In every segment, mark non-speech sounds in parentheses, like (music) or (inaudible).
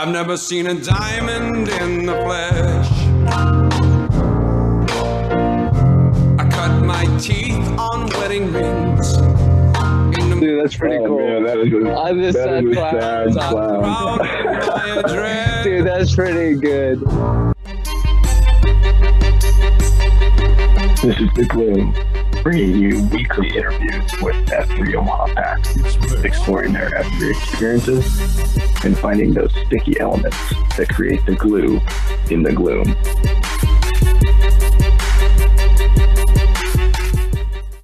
I've never seen a diamond in the flesh. I cut my teeth on wedding rings. Dude, that's pretty Oh, cool. man, that is a, I'm just that sad is a clown. sad clown. crowd of my address. Dude, that's pretty good. This is The Gloom, you weekly interviews with F3 Omaha PAX, exploring their F3 experiences and finding those sticky elements that create the glue in the gloom.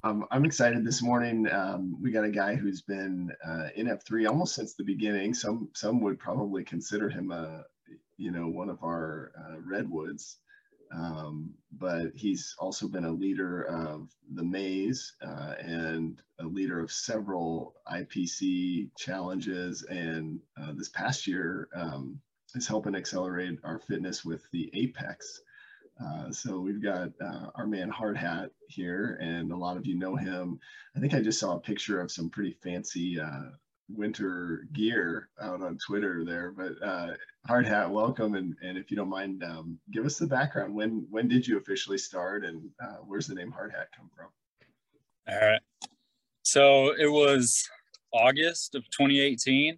Um, I'm excited this morning. Um, we got a guy who's been uh, in F3 almost since the beginning. Some some would probably consider him a, you know, one of our uh, redwoods. Um, but he's also been a leader of the maze uh, and a leader of several IPC challenges. And uh, this past year um, is helping accelerate our fitness with the Apex. Uh, so we've got uh, our man Hard Hat here, and a lot of you know him. I think I just saw a picture of some pretty fancy uh, winter gear out on Twitter there. But uh, Hard Hat, welcome, and, and if you don't mind, um, give us the background. When when did you officially start, and uh, where's the name Hard Hat come from? All right. So it was August of 2018.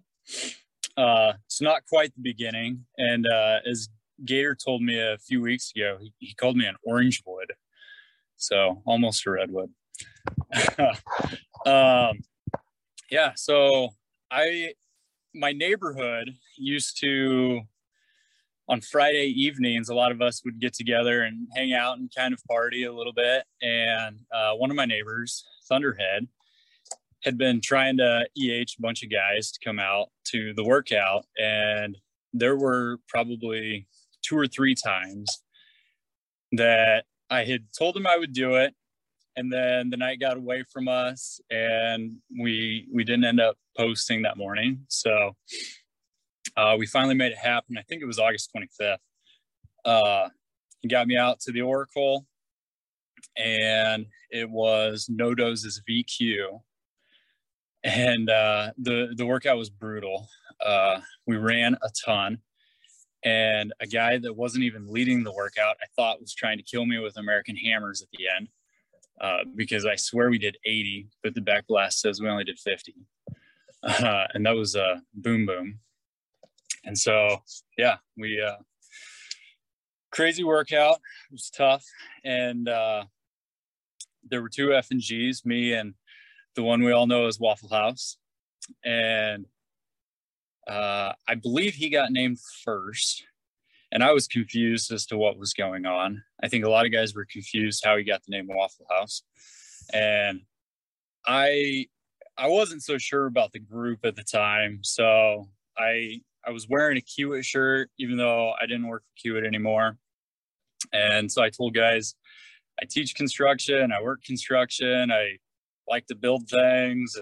Uh, it's not quite the beginning. And uh, as Gator told me a few weeks ago, he, he called me an orange wood. So almost a redwood. (laughs) um, yeah. So I, my neighborhood used to, on Friday evenings, a lot of us would get together and hang out and kind of party a little bit. And uh, one of my neighbors, Thunderhead, had been trying to EH a bunch of guys to come out to the workout. And there were probably two or three times that I had told him I would do it. And then the night got away from us and we we didn't end up posting that morning. So uh, we finally made it happen. I think it was August 25th. Uh, he got me out to the Oracle and it was no doses VQ. And uh, the, the workout was brutal. Uh, we ran a ton and a guy that wasn't even leading the workout, I thought was trying to kill me with American hammers at the end. Uh, because I swear we did 80, but the back blast says we only did 50. Uh, and that was a boom boom. And so, yeah, we, uh, crazy workout. It was tough. And uh, there were two FNG's, me and the one we all know as Waffle House. And uh, I believe he got named first. And I was confused as to what was going on. I think a lot of guys were confused how he got the name Waffle House. And I I wasn't so sure about the group at the time. So I I was wearing a Kiewit shirt, even though I didn't work for Kiewit anymore. And so I told guys, I teach construction, I work construction, I like to build things.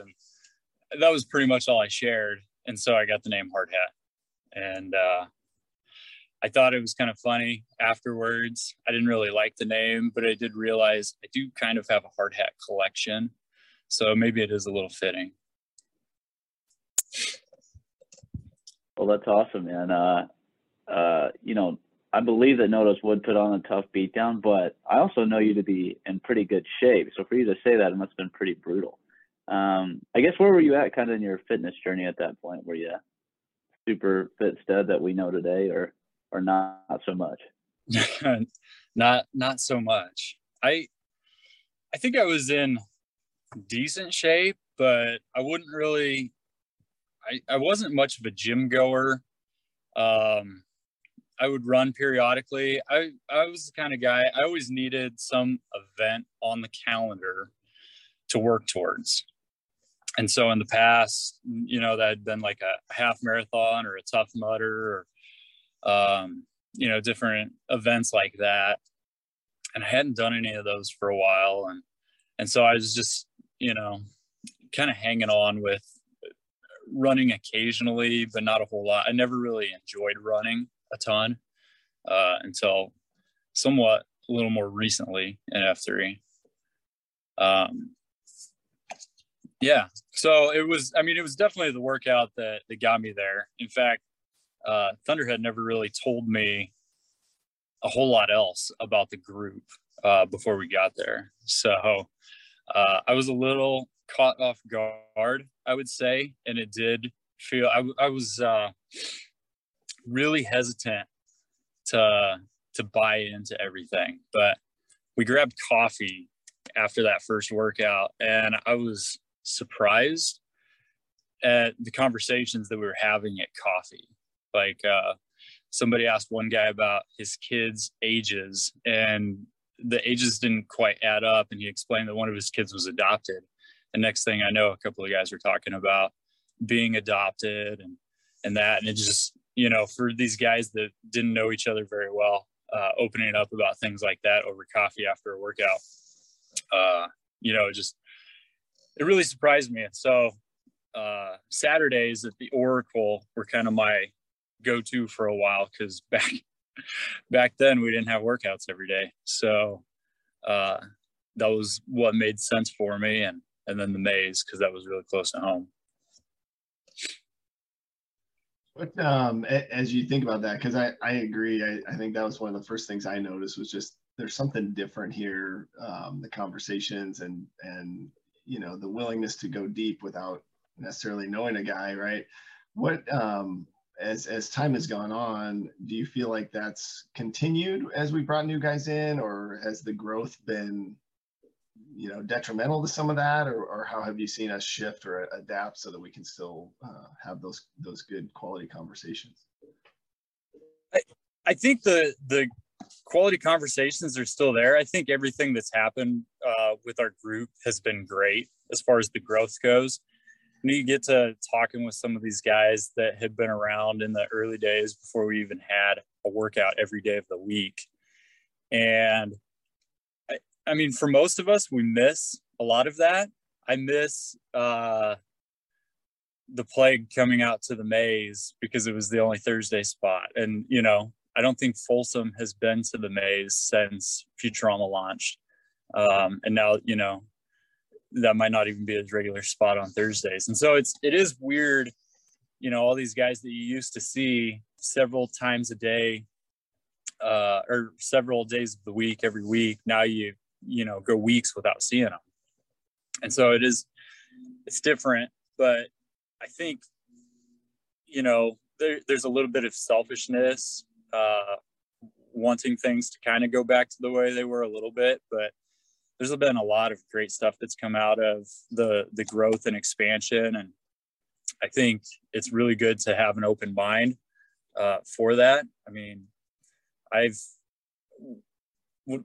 And that was pretty much all I shared. And so I got the name Hard Hat. And uh, I thought it was kind of funny afterwards. I didn't really like the name, but I did realize I do kind of have a hard hat collection. So maybe it is a little fitting. Well, that's awesome, man. Uh, uh, you know, I believe that Nodos would put on a tough beatdown, but I also know you to be in pretty good shape. So for you to say that, it must have been pretty brutal. Um, I guess where were you at kind of in your fitness journey at that point? Were you super fit stud that we know today or, or not, not so much? (laughs) not, not so much. I, I think I was in decent shape, but I wouldn't really, I, I wasn't much of a gym goer. Um, I would run periodically. I, I was the kind of guy, I always needed some event on the calendar to work towards. And so in the past, you know, that had been like a half marathon or a tough mudder or, um, you know, different events like that. And I hadn't done any of those for a while. And, and so I was just, you know, kind of hanging on with running occasionally, but not a whole lot. I never really enjoyed running a ton uh, until somewhat a little more recently in F3. Um, yeah, so it was, I mean, it was definitely the workout that, that got me there. In fact, uh, Thunderhead never really told me a whole lot else about the group uh, before we got there. So uh, I was a little caught off guard, I would say, and it did feel I, I was uh, really hesitant to to buy into everything, but we grabbed coffee after that first workout, and I was surprised at the conversations that we were having at coffee. Like uh, somebody asked one guy about his kids' ages, and the ages didn't quite add up. And he explained that one of his kids was adopted. And next thing I know, a couple of guys were talking about being adopted and and that. And it just you know for these guys that didn't know each other very well, uh, opening up about things like that over coffee after a workout, uh, you know, just it really surprised me. So uh, Saturdays at the Oracle were kind of my go-to for a while because (laughs) back (laughs) back then we didn't have workouts every day, so uh, that was what made sense for me, and and then the maze because that was really close to home. But um, as you think about that, because I, I agree, I, I think that was one of the first things I noticed was just there's something different here. Um, the conversations and and you know the willingness to go deep without necessarily knowing a guy, right? What um, as as time has gone on, do you feel like that's continued as we brought new guys in, or has the growth been, you know, detrimental to some of that, or, or how have you seen us shift or adapt so that we can still uh, have those those good quality conversations? I, I think the the quality conversations are still there. I think everything that's happened uh, with our group has been great as far as the growth goes you get to talking with some of these guys that had been around in the early days before we even had a workout every day of the week. And I, I mean, for most of us, we miss a lot of that. I miss uh, the plague coming out to the maze because it was the only Thursday spot. And, you know, I don't think Folsom has been to the maze since Futurama launched. Um, and now, you know, that might not even be a regular spot on Thursdays. And so it's it is weird, you know, all these guys that you used to see several times a day uh, or several days of the week every week. Now you you know go weeks without seeing them, and so it is it's different. But I think you know there, there's a little bit of selfishness, uh, wanting things to kind of go back to the way they were a little bit, but there's been a lot of great stuff that's come out of the the growth and expansion and i think it's really good to have an open mind uh, for that. I mean i've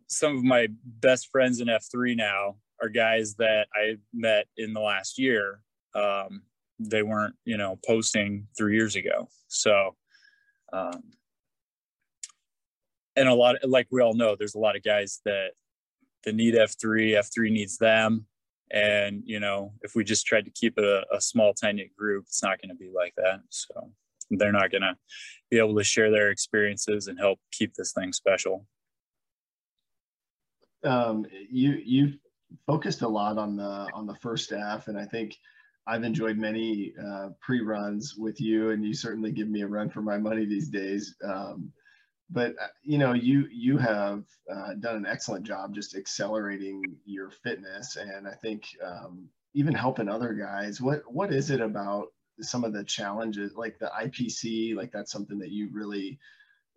some of my best friends in f3 now are guys that i met in the last year um, they weren't you know posting three years ago. So um, and a lot of, like we all know there's a lot of guys that that need F3, F3 needs them. And, you know, if we just tried to keep it a, a small, tiny group, it's not going to be like that. So they're not going to be able to share their experiences and help keep this thing special. Um, you, you focused a lot on the, on the first F. And I think I've enjoyed many uh, pre-runs with you and you certainly give me a run for my money these days. Um, but uh, you know you you have uh, done an excellent job just accelerating your fitness and i think um, even helping other guys what what is it about some of the challenges like the ipc like that's something that you really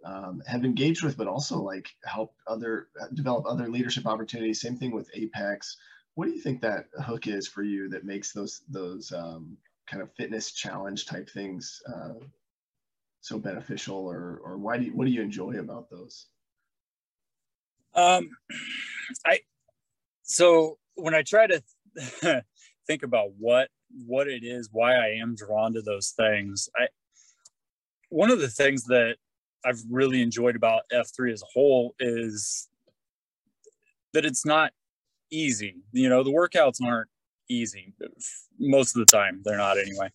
um, have engaged with but also like help other uh, develop other leadership opportunities? Same thing with apex. What do you think that hook is for you that makes those those um, kind of fitness challenge type things uh, so beneficial or or why do you, what do you enjoy about those? Um i so when i try to (laughs) think about what what it is why i am drawn to those things i one of the things that i've really enjoyed about f3 as a whole is that it's not easy. You know the workouts aren't easy. Most of the time they're not anyway.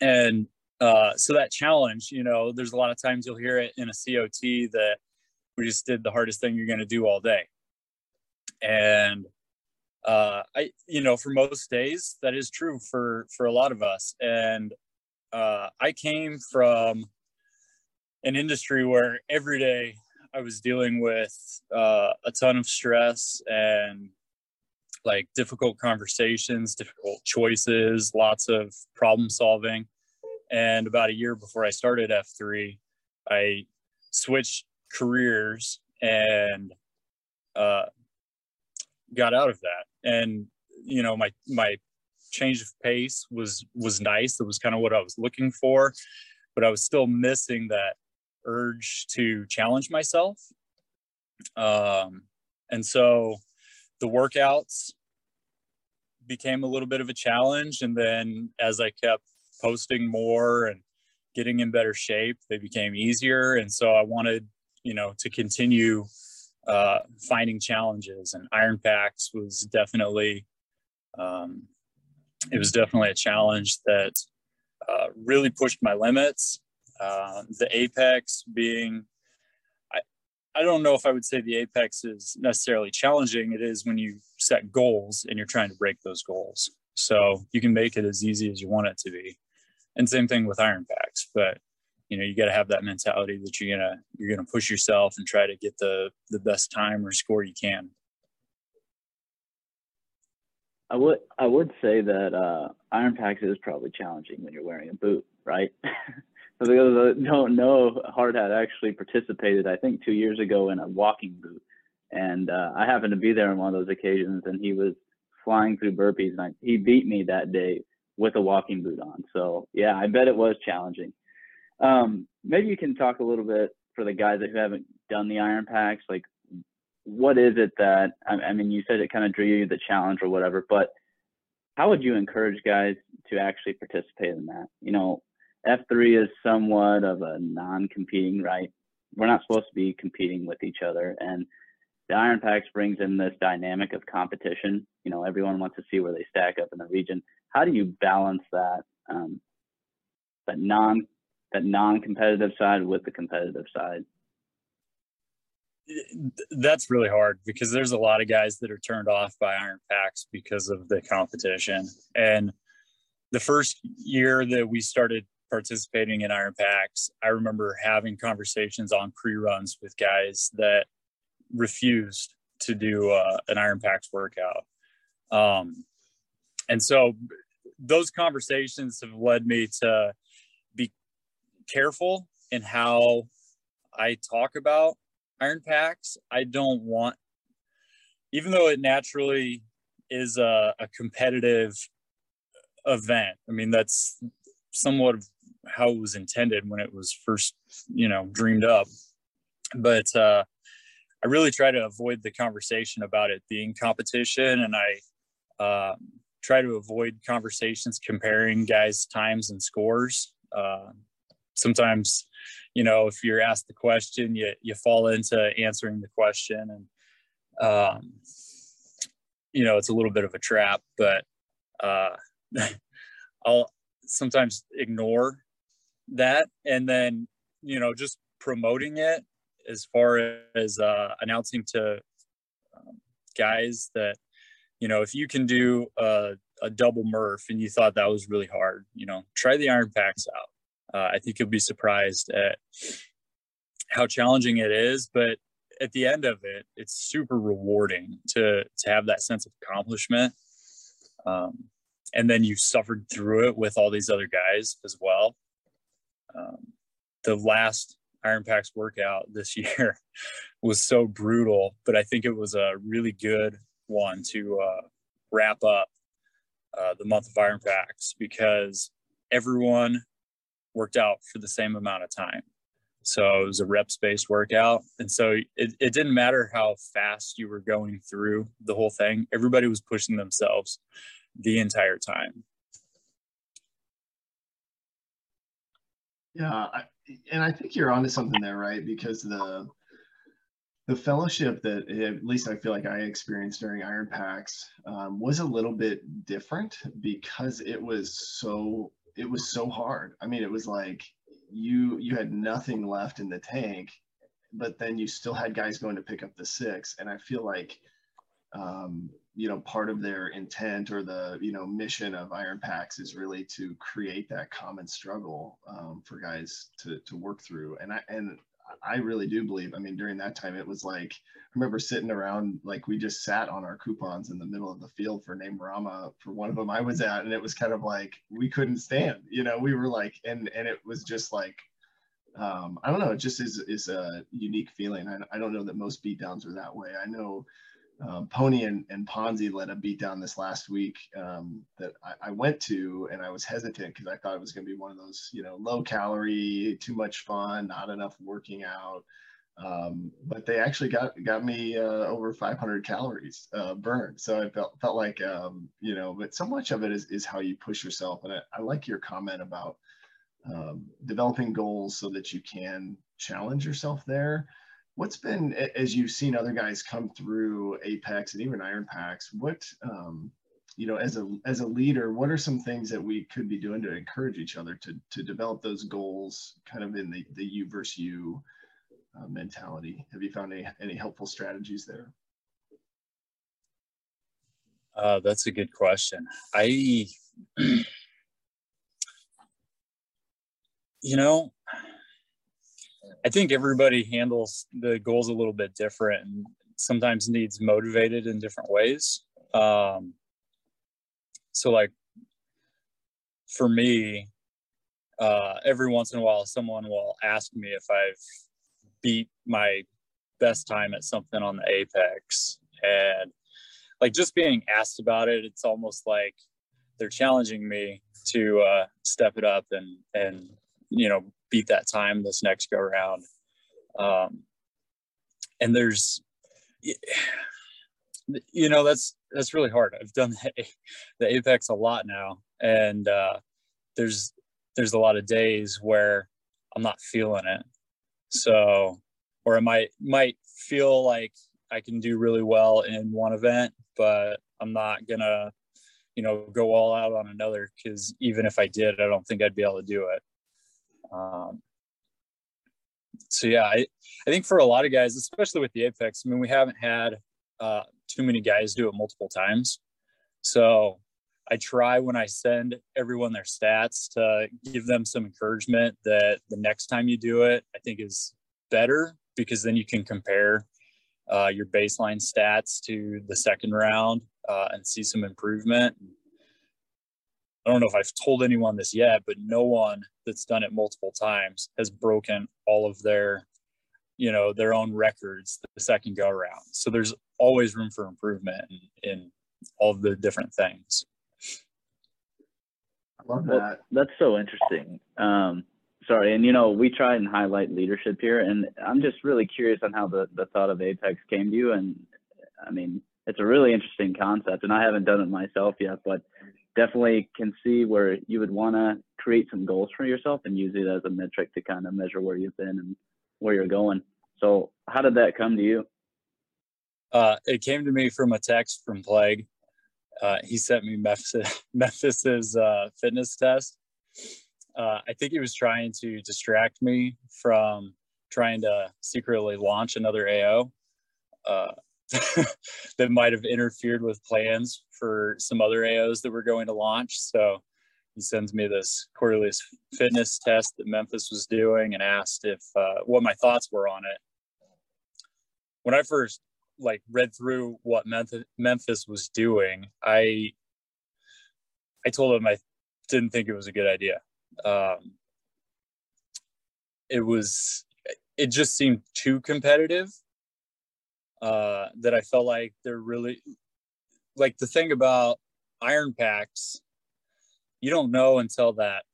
And uh, so that challenge, you know, there's a lot of times you'll hear it in a COT that we just did the hardest thing you're going to do all day. And uh, I, you know, for most days, that is true for for a lot of us. And uh, I came from an industry where every day I was dealing with uh, a ton of stress and like difficult conversations, difficult choices, lots of problem solving. And about a year before I started F3, I switched careers and uh, got out of that. And you know, my my change of pace was was nice. It was kind of what I was looking for, but I was still missing that urge to challenge myself. Um, and so the workouts became a little bit of a challenge. And then as I kept posting more and getting in better shape, they became easier. And so I wanted, you know, to continue uh, finding challenges. And Iron PAX was definitely, um, it was definitely a challenge that uh, really pushed my limits. Uh, the apex being, I, I don't know if I would say the apex is necessarily challenging. It is when you set goals and you're trying to break those goals. So you can make it as easy as you want it to be. And same thing with iron PAX, but you know, you got to have that mentality that you're to, you're to push yourself and try to get the, the best time or score you can. I would I would say that uh, Iron PAX is probably challenging when you're wearing a boot, right? (laughs) For those that don't know, Hard Hat actually participated, I think, two years ago in a walking boot, and uh, I happened to be there on one of those occasions, and he was flying through burpees, and I, he beat me that day with a walking boot on. So yeah, I bet it was challenging. Um, maybe you can talk a little bit for the guys that who haven't done the Iron PAX, like what is it that I, mean? You said it kind of drew you the challenge or whatever, but how would you encourage guys to actually participate in that? You know, F3 is somewhat of a non-competing, right? We're not supposed to be competing with each other, and the Iron PAX brings in this dynamic of competition. You know, everyone wants to see where they stack up in the region. How do you balance that um, that non that non-competitive side with the competitive side? that's really hard because there's a lot of guys that are turned off by iron PAX because of the competition and the first year that we started participating in iron PAX i remember having conversations on pre-runs with guys that refused to do uh, an iron PAX workout um, and so those conversations have led me to be careful in how i talk about iron PAX. I don't want even though it naturally is a, a competitive event i mean that's somewhat of how it was intended when it was first you know dreamed up. But uh, i really try to avoid the conversation about it being competition. And i uh, try to avoid conversations comparing guys times and scores uh, sometimes you know, if you're asked the question, you you fall into answering the question, and um, you know, it's a little bit of a trap. But uh, (laughs) I'll sometimes ignore that, and then you know, just promoting it as far as uh, announcing to um, guys that you know if you can do a, a double Murph and you thought that was really hard, you know, try the iron PAX out uh, I think you'll be surprised at how challenging it is, but at the end of it, it's super rewarding to to have that sense of accomplishment. Um, and then you suffered through it with all these other guys as well. Um, the last Iron PAX workout this (laughs) year was so brutal, but I think it was a really good one to uh, wrap up uh, the month of Iron PAX because everyone worked out for the same amount of time. So it was a rep based workout. And so it, it didn't matter how fast you were going through the whole thing, everybody was pushing themselves the entire time. Yeah. I, and I think you're onto something there, right? Because the, the fellowship that at least I feel like I experienced during Iron PAX um, was a little bit different because it was so it was so hard. I mean, it was like you you had nothing left in the tank, but then you still had guys going to pick up the six. And I feel like um, you know part of their intent or the you know mission of iron PAX is really to create that common struggle um, for guys to to work through and i and i really do believe i mean during that time it was like i remember sitting around like we just sat on our coupons in the middle of the field for name rama for one of them i was at and it was kind of like we couldn't stand you know we were like and and it was just like um, I don't know. It just is is a unique feeling. I, I don't know that most beatdowns are that way. I know um, Pony and, and Ponzi led a beatdown this last week um, that I, I, went to, and I was hesitant because I thought it was going to be one of those, you know, low calorie, too much fun, not enough working out. Um, but they actually got got me uh, over 500 calories uh, burned. So I felt felt like um, you know, but so much of it is is how you push yourself. And I, I like your comment about um, developing goals so that you can challenge yourself there what's been as you've seen other guys come through apex and even iron PAX what um, you know as a as a leader what are some things that we could be doing to encourage each other to to develop those goals kind of in the the you versus you uh, mentality? Have you found any any helpful strategies there? Uh, that's a good question. I (clears throat) you know I think everybody handles the goals a little bit different and sometimes needs motivated in different ways. Um, so, like for me, uh, every once in a while, someone will ask me if I've beat my best time at something on the Apex. And like just being asked about it, it's almost like they're challenging me to uh, step it up and, and, you know, beat that time this next go around. Um, and there's, you know, that's that's really hard. I've done the, the apex a lot now, and uh, there's there's a lot of days where I'm not feeling it. So, or I might might feel like I can do really well in one event, but I'm not gonna, you know, go all out on another because even if I did, I don't think I'd be able to do it. Um, so yeah, I, I think for a lot of guys, especially with the Apex, I mean, we haven't had uh, too many guys do it multiple times. So I try when I send everyone their stats to give them some encouragement that the next time you do it, I think is better because then you can compare uh, your baseline stats to the second round uh, and see some improvement. I don't know if I've told anyone this yet, but no one that's done it multiple times has broken all of their, you know, their own records the second go around. So there's always room for improvement in, in all of the different things. I love that. Well, that's so interesting. Um, sorry, and you know, we try and highlight leadership here, and I'm just really curious on how the, the thought of Apex came to you. And I mean, it's a really interesting concept, and I haven't done it myself yet, but definitely can see where you would want to create some goals for yourself and use it as a metric to kind of measure where you've been and where you're going. So, how did that come to you? Uh, it came to me from a text from Plague. Uh, he sent me Memphis, (laughs) Memphis's uh, fitness test. Uh, I think he was trying to distract me from trying to secretly launch another AO. (laughs) That might have interfered with plans for some other AOs that we're going to launch. So he sends me this quarterly fitness test that Memphis was doing and asked if uh, what my thoughts were on it. When I first like read through what Memphis was doing, I I told him I didn't think it was a good idea. Um, it was it just seemed too competitive uh, that I felt like they're really like the thing about iron PAX, you don't know until that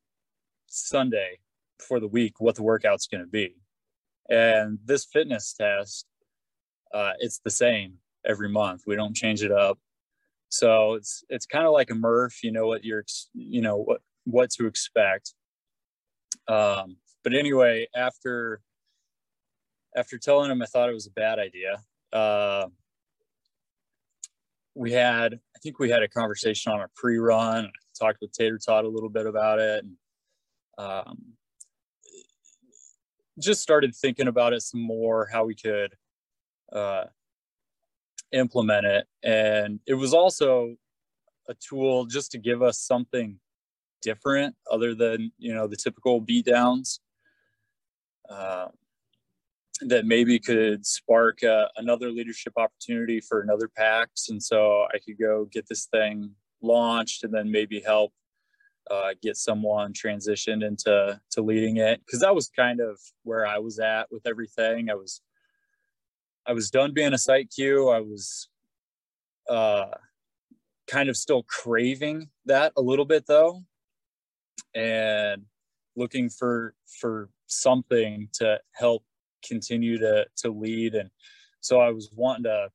Sunday before the week what the workout's going to be. And this fitness test, uh, it's the same every month. We don't change it up. So it's it's kind of like a Murph. You know what you're you know what what to expect. Um, but anyway, after after telling him I thought it was a bad idea, uh, we had, I think we had a conversation on a pre-run. talked with Tater Tot a little bit about it. And, um, just started thinking about it some more, how we could uh, implement it. And it was also a tool just to give us something different other than, you know, the typical beat downs. Uh, that maybe could spark uh, another leadership opportunity for another PAX. And so I could go get this thing launched and then maybe help uh, get someone transitioned into to leading it because that was kind of where I was at with everything. I was I was done being a site Q. I was uh, kind of still craving that a little bit though, and looking for for something to help continue to to lead. And so I was wanting to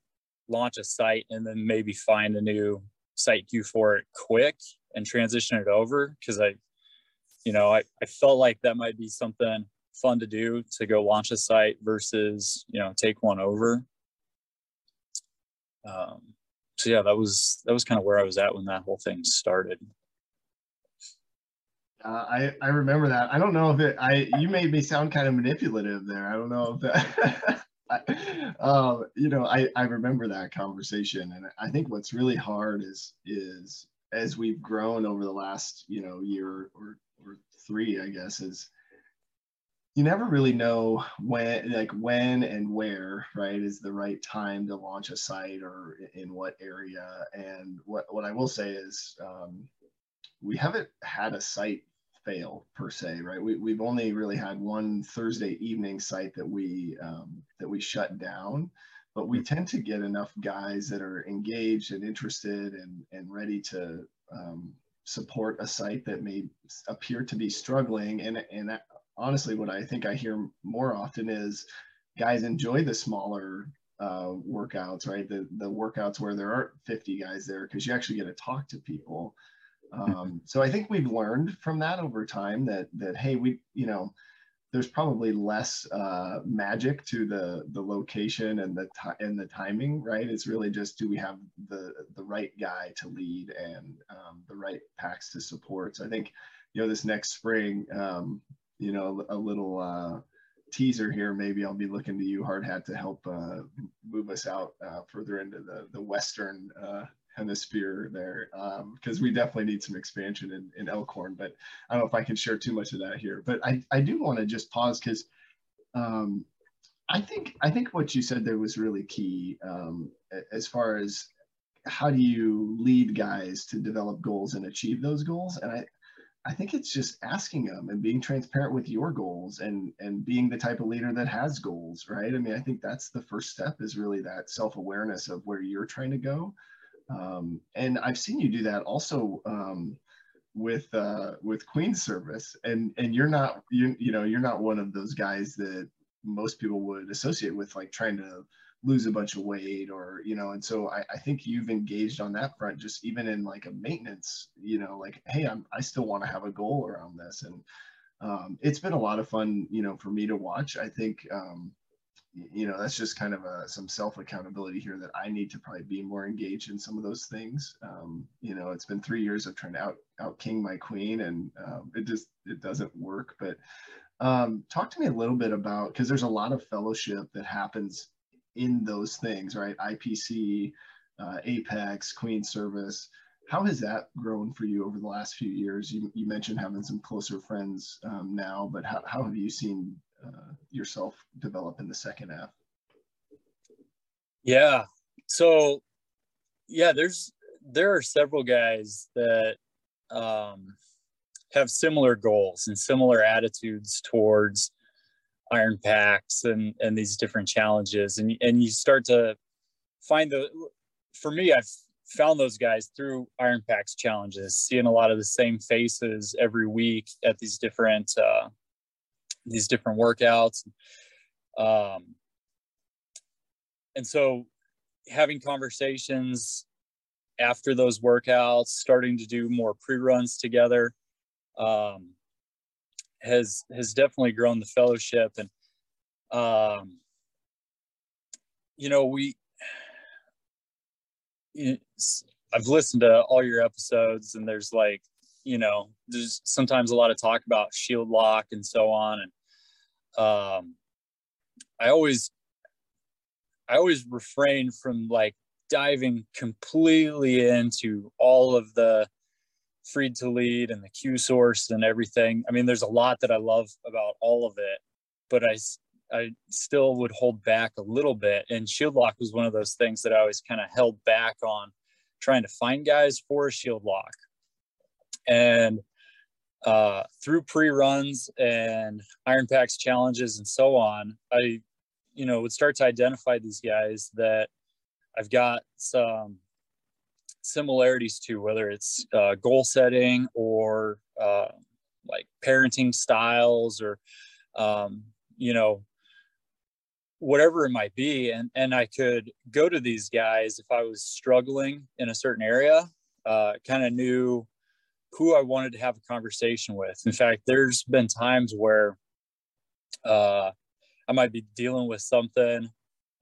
launch a site and then maybe find a new site Q for it quick and transition it over because I, you know, I, I felt like that might be something fun to do to go launch a site versus, you know, take one over. Um, so yeah, that was that was kind of where I was at when that whole thing started. Uh, I I remember that. I don't know if it. I you made me sound kind of manipulative there. I don't know if that. (laughs) I, um, you know, I I remember that conversation, and I think what's really hard is is as we've grown over the last you know year or or three, I guess, is you never really know when like when and where right is the right time to launch a site or in what area and what what i will say is um, we haven't had a site fail per se right we, we've only really had one thursday evening site that we um, that we shut down but we tend to get enough guys that are engaged and interested and, and ready to um, support a site that may appear to be struggling. And, and honestly, what I think I hear more often is guys enjoy the smaller uh, workouts, right? The, the workouts where there aren't 50 guys there because you actually get to talk to people. Um, so I think we've learned from that over time that, that, hey, we, you know, there's probably less uh, magic to the the location and the and the timing, right? It's really just do we have the the right guy to lead and um, the right PAX to support. So I think you know this next spring, um, you know, a little uh, teaser here. Maybe I'll be looking to you, Hard Hat, to help uh, move us out uh, further into the the western uh, hemisphere there because um, we definitely need some expansion in, in Elkhorn. But I don't know if I can share too much of that here. But I, I do want to just pause because um, I think I think what you said there was really key um, as far as how do you lead guys to develop goals and achieve those goals. And I I think it's just asking them and being transparent with your goals and and being the type of leader that has goals, right? I mean, I think that's the first step is really that self-awareness of where you're trying to go um, and I've seen you do that also um, with uh, with Queen Service, and and you're not you you know you're not one of those guys that most people would associate with like trying to lose a bunch of weight or you know and so I, I think you've engaged on that front just even in like a maintenance you know like hey I'm I still want to have a goal around this. And um, it's been a lot of fun you know for me to watch. I think um, you know that's just kind of a, some self accountability here that i need to probably be more engaged in some of those things. Um, you know it's been three years of trying to out out king my queen and um, it just it doesn't work. But um, talk to me a little bit about because there's a lot of fellowship that happens in those things right? Ipc uh, apex queen service. How has that grown for you over the last few years? You, you mentioned having some closer friends um, now but how, how have you seen uh, yourself develop in the second half? Yeah. So, yeah, there's there are several guys that um, have similar goals and similar attitudes towards iron PAX and and these different challenges, and and you start to find the. For me, I've found those guys through iron PAX challenges, seeing a lot of the same faces every week at these different uh, these different workouts. Um, and so having conversations after those workouts, starting to do more pre-runs together, um, has has definitely grown the fellowship. And um, you know, we I've listened to all your episodes, and there's like you know, there's sometimes a lot of talk about shield lock and so on. And um, I always, I always refrain from like diving completely into all of the freed to lead and the Q source and everything. I mean, there's a lot that I love about all of it, but I, I still would hold back a little bit. And shield lock was one of those things that I always kind of held back on trying to find guys for shield lock. And uh, through pre-runs and Iron PAX challenges and so on, I, you know, would start to identify these guys that I've got some similarities to, whether it's uh, goal setting or uh, like parenting styles or, um, you know, whatever it might be. And, and I could go to these guys if I was struggling in a certain area, uh, kind of knew who I wanted to have a conversation with. In fact, there's been times where uh, I might be dealing with something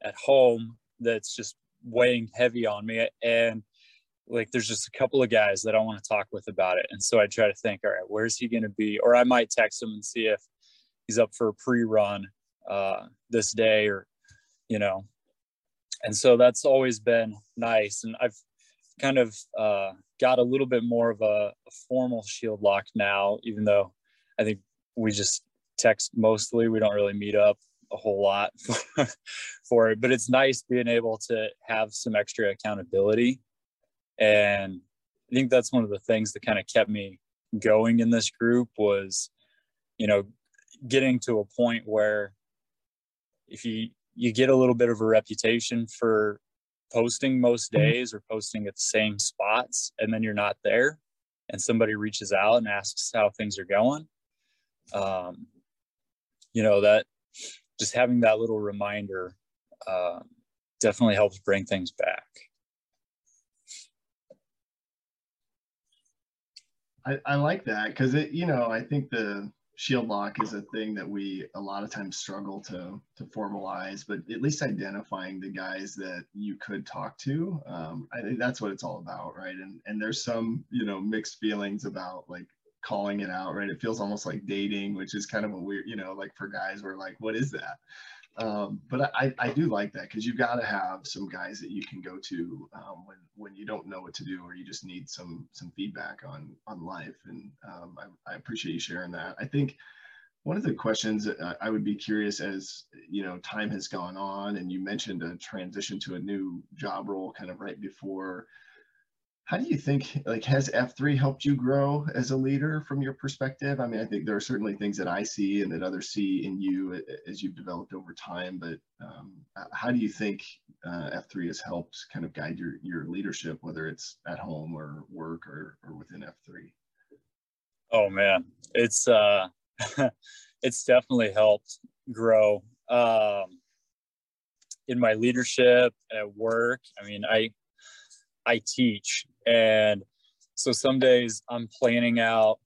at home that's just weighing heavy on me. And like, there's just a couple of guys that I want to talk with about it. And so I try to think, all right, where's he going to be? Or I might text him and see if he's up for a pre run uh, this day or, you know. And so that's always been nice. And I've kind of uh, got a little bit more of a, a, formal shield lock now, even though I think we just text mostly. We don't really meet up a whole lot (laughs) for, for it, but it's nice being able to have some extra accountability. And I think that's one of the things that kind of kept me going in this group was, you know, getting to a point where if you you get a little bit of a reputation for posting most mm-hmm. days or posting at the same spots and then you're not there and somebody reaches out and asks how things are going um, you know that just having that little reminder uh, definitely helps bring things back I, I like that because it you know i think the shield lock is a thing that we a lot of times struggle to to formalize but at least identifying the guys that you could talk to um, i think that's what it's all about right? And and there's some you know mixed feelings about like calling it out right? It feels almost like dating which is kind of a weird you know like for guys we're like what is that um, but I, I do like that because you've got to have some guys that you can go to um, when when you don't know what to do or you just need some some feedback on on life. And um, I, I, appreciate you sharing that. I think one of the questions that I would be curious as you know time has gone on, and you mentioned a transition to a new job role kind of right before how do you think like has f3 helped you grow as a leader from your perspective? I mean i think there are certainly things that i see and that others see in you as you've developed over time but um, how do you think uh, f3 has helped kind of guide your your leadership whether it's at home or work or, or within f3 oh man. It's uh (laughs) it's definitely helped grow. Um in my leadership at work i mean i I teach. And so some days I'm planning out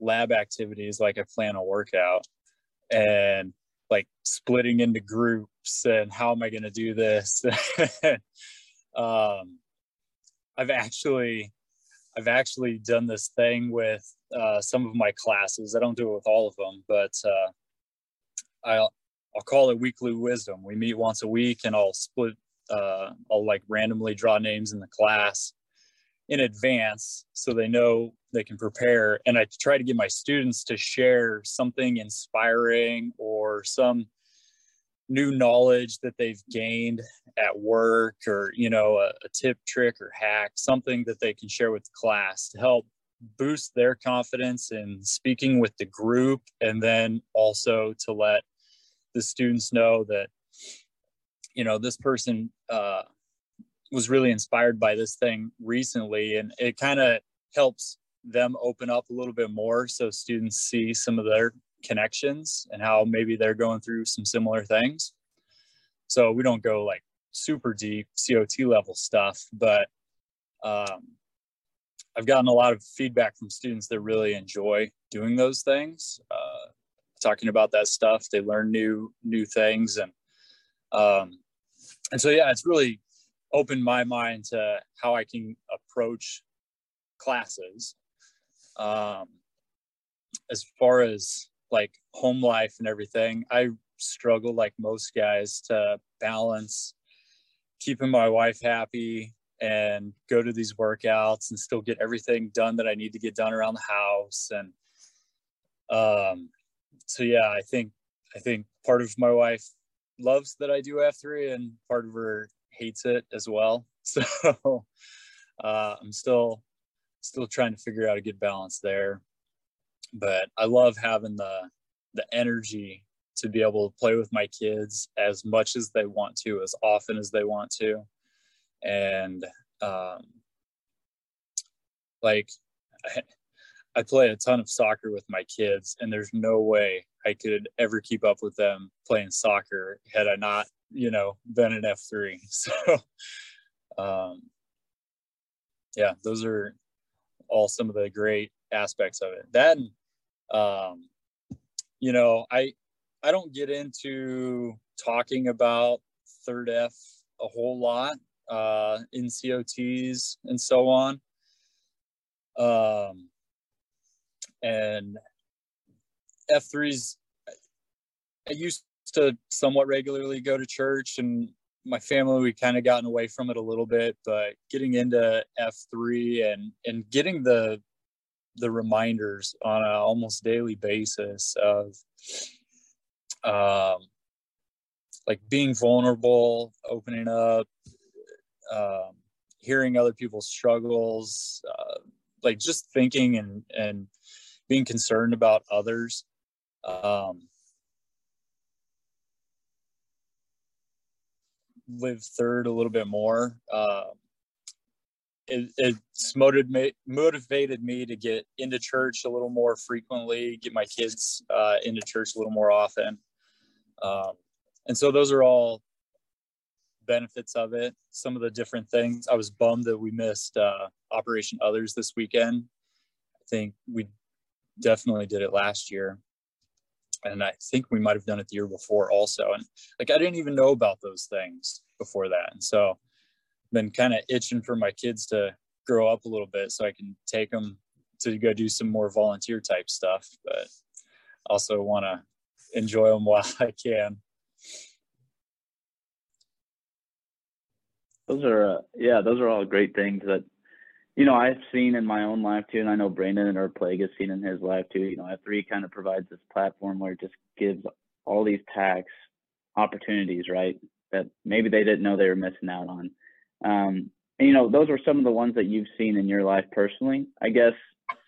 lab activities like I plan a workout and like splitting into groups and how am I going to do this? (laughs) um, I've actually, I've actually done this thing with uh, some of my classes. I don't do it with all of them, but uh, I'll, I'll call it weekly wisdom. We meet once a week and I'll split uh, I'll like randomly draw names in the class in advance so they know they can prepare. And I try to get my students to share something inspiring or some new knowledge that they've gained at work or, you know, a, a tip, trick, or hack, something that they can share with the class to help boost their confidence in speaking with the group and then also to let the students know that you know this person uh, was really inspired by this thing recently and it kind of helps them open up a little bit more so students see some of their connections and how maybe they're going through some similar things. So we don't go like super deep cot level stuff but um, i've gotten a lot of feedback from students that really enjoy doing those things uh, talking about that stuff. They learn new new things and um, and so yeah it's really opened my mind to how i can approach classes um, as far as like home life and everything i struggle like most guys to balance keeping my wife happy and go to these workouts and still get everything done that I need to get done around the house. And um, so yeah, I think I think part of my wife loves that I do F3 and part of her hates it as well. (laughs) So uh, I'm still still trying to figure out a good balance there. But I love having the the energy to be able to play with my kids as much as they want to, as often as they want to. And um, like I, (laughs) I play a ton of soccer with my kids, and there's no way I could ever keep up with them playing soccer had I not, you know, been an F3. (laughs) So, um, yeah, those are all some of the great aspects of it. Then, um, you know, I I don't get into talking about third F a whole lot uh, in COTs and so on. Um, and F3s, I used to somewhat regularly go to church and my family, we kind of gotten away from it a little bit, but getting into F3 and, and getting the, the reminders on an almost daily basis of, um, like being vulnerable, opening up, um, hearing other people's struggles, uh, like just thinking and, and being concerned about others. Um, live third a little bit more. Uh, it, it's motivated, motivated me to get into church a little more frequently, get my kids uh, into church a little more often. Um, and so those are all benefits of it. Some of the different things. I was bummed that we missed uh, Operation Others this weekend. I think we definitely did it last year and i think we might have done it the year before also and like i didn't even know about those things before that and so been kind of itching for my kids to grow up a little bit so i can take them to go do some more volunteer type stuff but also want to enjoy them (laughs) while i can. Those are uh, yeah those are all great things that you know, I've seen in my own life too, and I know Brandon or Plague has seen in his life too. You know, F3 kind of provides this platform where it just gives all these PAX opportunities, right? That maybe they didn't know they were missing out on. Um, and you know, those are some of the ones that you've seen in your life personally. I guess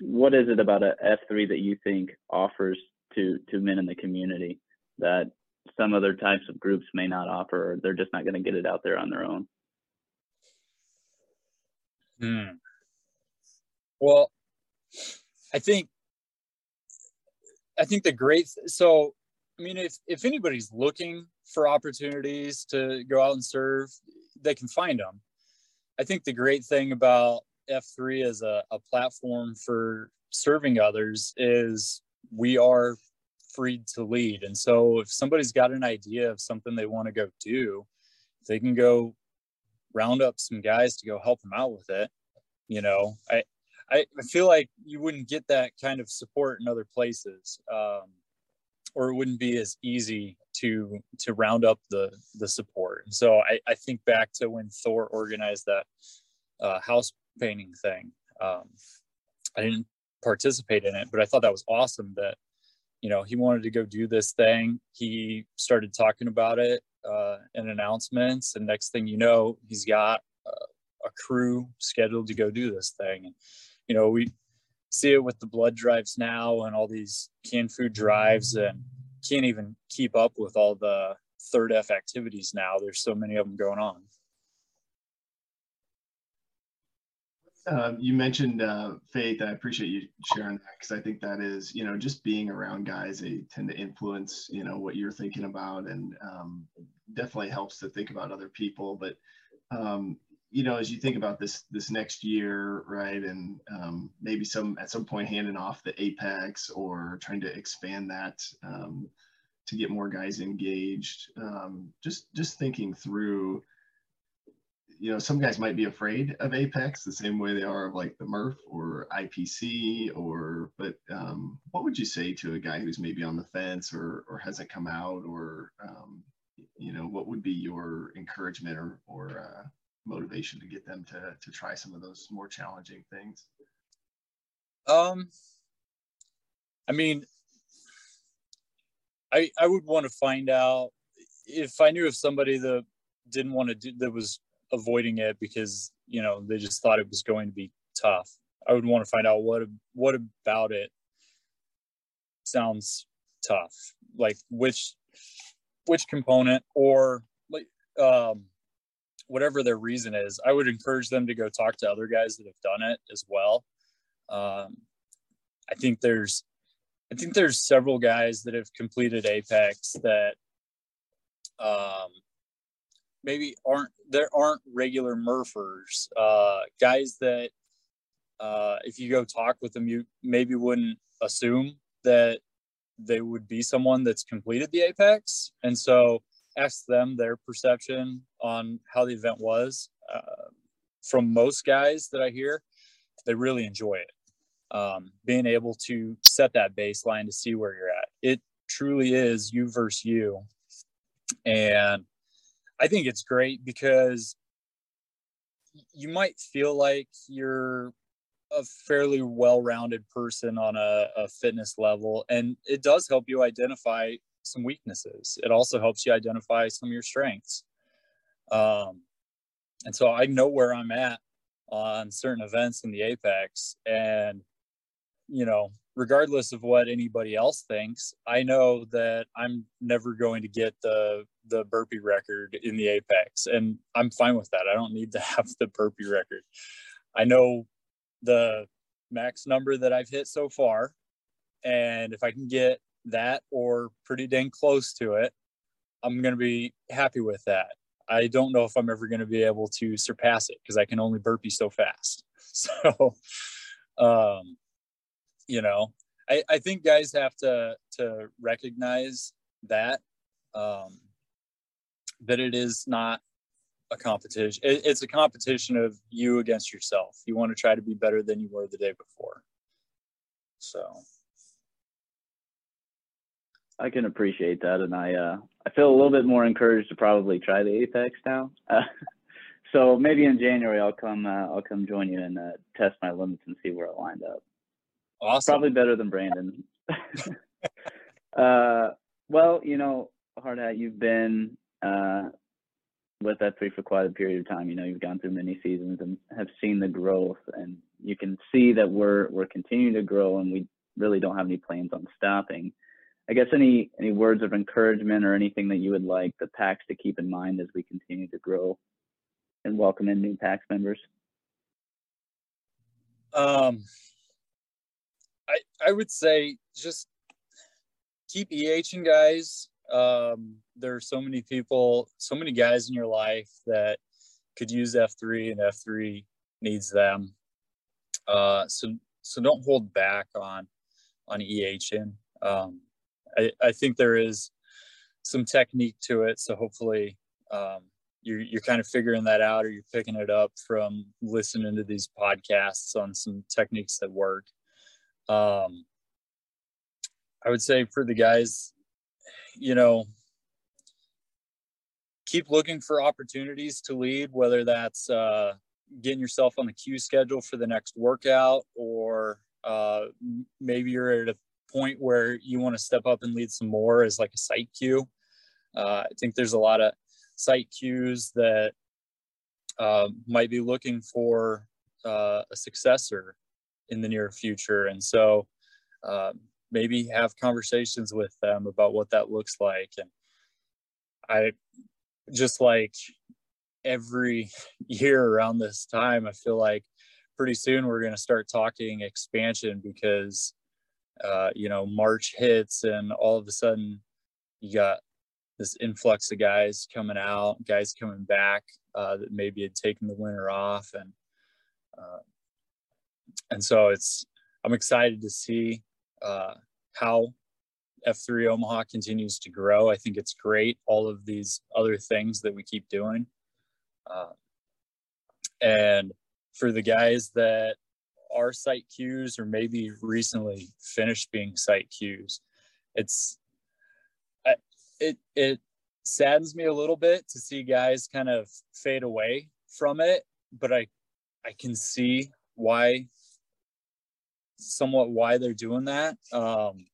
what is it about a F3 that you think offers to to men in the community that some other types of groups may not offer, or they're just not going to get it out there on their own? Hmm. Well, I think I think the great so I mean if if anybody's looking for opportunities to go out and serve, they can find them. I think the great thing about F3 as a, a platform for serving others is we are freed to lead. And so if somebody's got an idea of something they want to go do, they can go round up some guys to go help them out with it. You know, I, I, feel like you wouldn't get that kind of support in other places, um, or it wouldn't be as easy to to round up the the support. And so I, I think back to when Thor organized that uh, house painting thing. Um, I didn't participate in it, but I thought that was awesome. That you know he wanted to go do this thing. He started talking about it uh, in announcements, and next thing you know, he's got uh, a crew scheduled to go do this thing. And you know, we see it with the blood drives now and all these canned food drives and can't even keep up with all the third F activities now. There's so many of them going on. Uh, you mentioned uh, faith. I appreciate you sharing that because I think that is, you know, just being around guys, they tend to influence, you know, what you're thinking about, and um, definitely helps to think about other people. But um, you know, as you think about this this next year, right, and um, maybe some at some point handing off the apex or trying to expand that um, to get more guys engaged. Um, just just thinking through, you know, some guys might be afraid of apex the same way they are of like the Murph or IPC or. But um, what would you say to a guy who's maybe on the fence or or hasn't come out or um, you know what would be your encouragement or, or uh, motivation to get them to, to try some of those more challenging things? Um, I mean, I I would want to find out if I knew of somebody that didn't want to do that was avoiding it because you know they just thought it was going to be tough. I would want to find out what what about it sounds tough. Like which which component or like um whatever their reason is. I would encourage them to go talk to other guys that have done it as well. Um, I think there's I think there's several guys that have completed Apex that um, maybe aren't there aren't regular Murphers, uh, guys that uh, if you go talk with them, you maybe wouldn't assume that they would be someone that's completed the Apex, and so ask them their perception on how the event was. Uh, from most guys that I hear, they really enjoy it um, being able to set that baseline to see where you're at. It truly is you versus you. And I think it's great because you might feel like you're a fairly well-rounded person on a, a, fitness level and it does help you identify some weaknesses it also helps you identify some of your strengths um, and so i know where i'm at on certain events in the apex and you know, regardless of what anybody else thinks, I know that I'm never going to get the the burpee record in the apex and I'm fine with that. I don't need to (laughs) have the burpee record. I know the max number that I've hit so far and if I can get that or pretty dang close to it, I'm going to be happy with that. I don't know if I'm ever going to be able to surpass it because I can only burpee so fast. (laughs) So um you know I, I think guys have to to recognize that um, that it is not a competition it, it's a competition of you against yourself you want to try to be better than you were the day before so i can appreciate that and i uh i feel a little bit more encouraged to probably try the apex now uh, (laughs) so maybe in january i'll come uh, i'll come join you and uh, test my limits and see where i wind up Awesome. Probably better than Brandon. (laughs) uh, well, you know, Hardhat, you've been uh, with F3 for quite a period of time. You know, you've gone through many seasons and have seen the growth, and you can see that we're we're continuing to grow, and we really don't have any plans on stopping. I guess any any words of encouragement or anything that you would like the PAX to keep in mind as we continue to grow and welcome in new PAX members. Um, I I would say just keep EHing guys. Um, there are so many people, so many guys in your life that could use F3 and F3 needs them. Uh, so so don't hold back on on EHing. Um, I, I think there is some technique to it. So hopefully um, you're, you're kind of figuring that out or you're picking it up from listening to these podcasts on some techniques that work. Um, I would say for the guys, you know, keep looking for opportunities to lead, whether that's uh, getting yourself on the Q schedule for the next workout, or uh, maybe you're at a point where you want to step up and lead some more as like a site Q. Uh, I think there's a lot of site Qs that uh, might be looking for uh, a successor in the near future. And so uh, maybe have conversations with them about what that looks like. And I just like every (laughs) year around this time, I feel like pretty soon we're going to start talking expansion because, uh, you know, March hits and all of a sudden you got this influx of guys coming out, guys coming back uh, that maybe had taken the winter off. And uh, and so it's I'm excited to see uh, how F3 Omaha continues to grow. I think it's great. All of these other things that we keep doing, uh, and for the guys that are site Qs or maybe recently finished being site Qs, it's it it saddens me a little bit to see guys kind of fade away from it, but I I can see why somewhat why they're doing that. Um,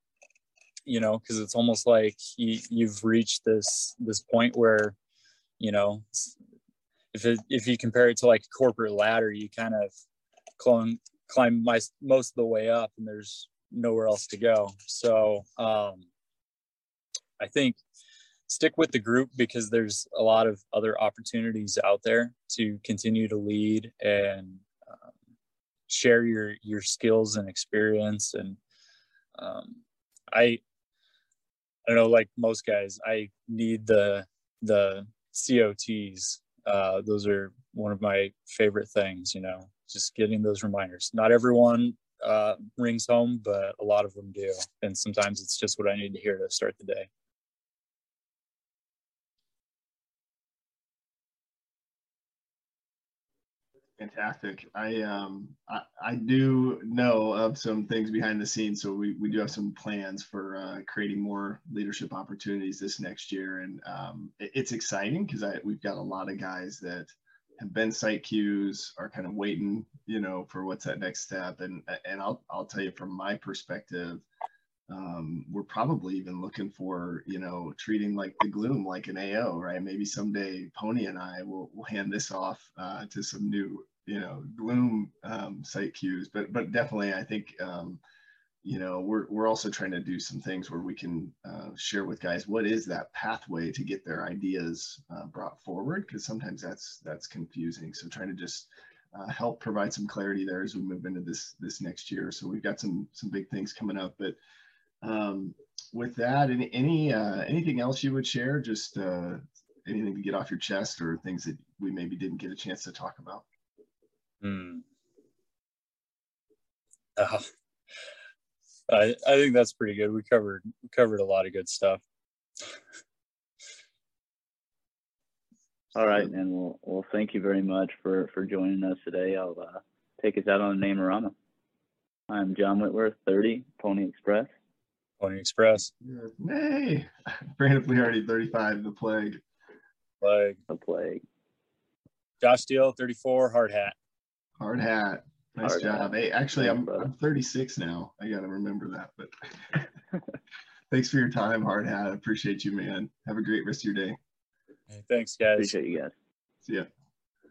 you know, because it's almost like you, you've reached this this point where, you know, if it, if you compare it to like a corporate ladder, you kind of climb climb my, most of the way up, and there's nowhere else to go. So um, I think stick with the group because there's a lot of other opportunities out there to continue to lead and um, share your your skills and experience. And um, i i don't know like most guys i need the the cots uh, those are one of my favorite things you know just getting those reminders. Not everyone uh, rings home but a lot of them do. And sometimes it's just what i need to hear to start the day. Fantastic. I um I, I do know of some things behind the scenes, so we, we do have some plans for uh, creating more leadership opportunities this next year, and um, it, it's exciting because I we've got a lot of guys that have been site Qs are kind of waiting, you know, for what's that next step, and and I'll I'll tell you from my perspective, um, we're probably even looking for, you know, treating like the gloom like an AO, right? Maybe someday Pony and I will, will hand this off uh, to some new, you know, gloom um, site Qs. But but definitely, I think, um, you know, we're we're also trying to do some things where we can uh, share with guys what is that pathway to get their ideas uh, brought forward, because sometimes that's that's confusing. So trying to just uh, help provide some clarity there as we move into this this next year. So we've got some some big things coming up, but um, with that, any any uh, anything else you would share? Just uh, anything to get off your chest, or things that we maybe didn't get a chance to talk about. Hmm. Uh, I I think that's pretty good. We covered we covered a lot of good stuff. All right, and well, well, thank you very much for for joining us today. I'll uh, take us out on the Namerama. I'm John Whitworth, 30 Pony Express. Pony Express. Nay, Brandon (laughs) Flehardy, 35, The Plague. Plague. The Plague. Josh Steele, 34, Hard Hat. Hard Hat. Nice job. hat. Hey, actually, I'm, I'm 36 now. I got to remember that. But (laughs) thanks for your time, Hard Hat. I appreciate you, man. Have a great rest of your day. Hey, thanks, guys. Appreciate you guys. See ya.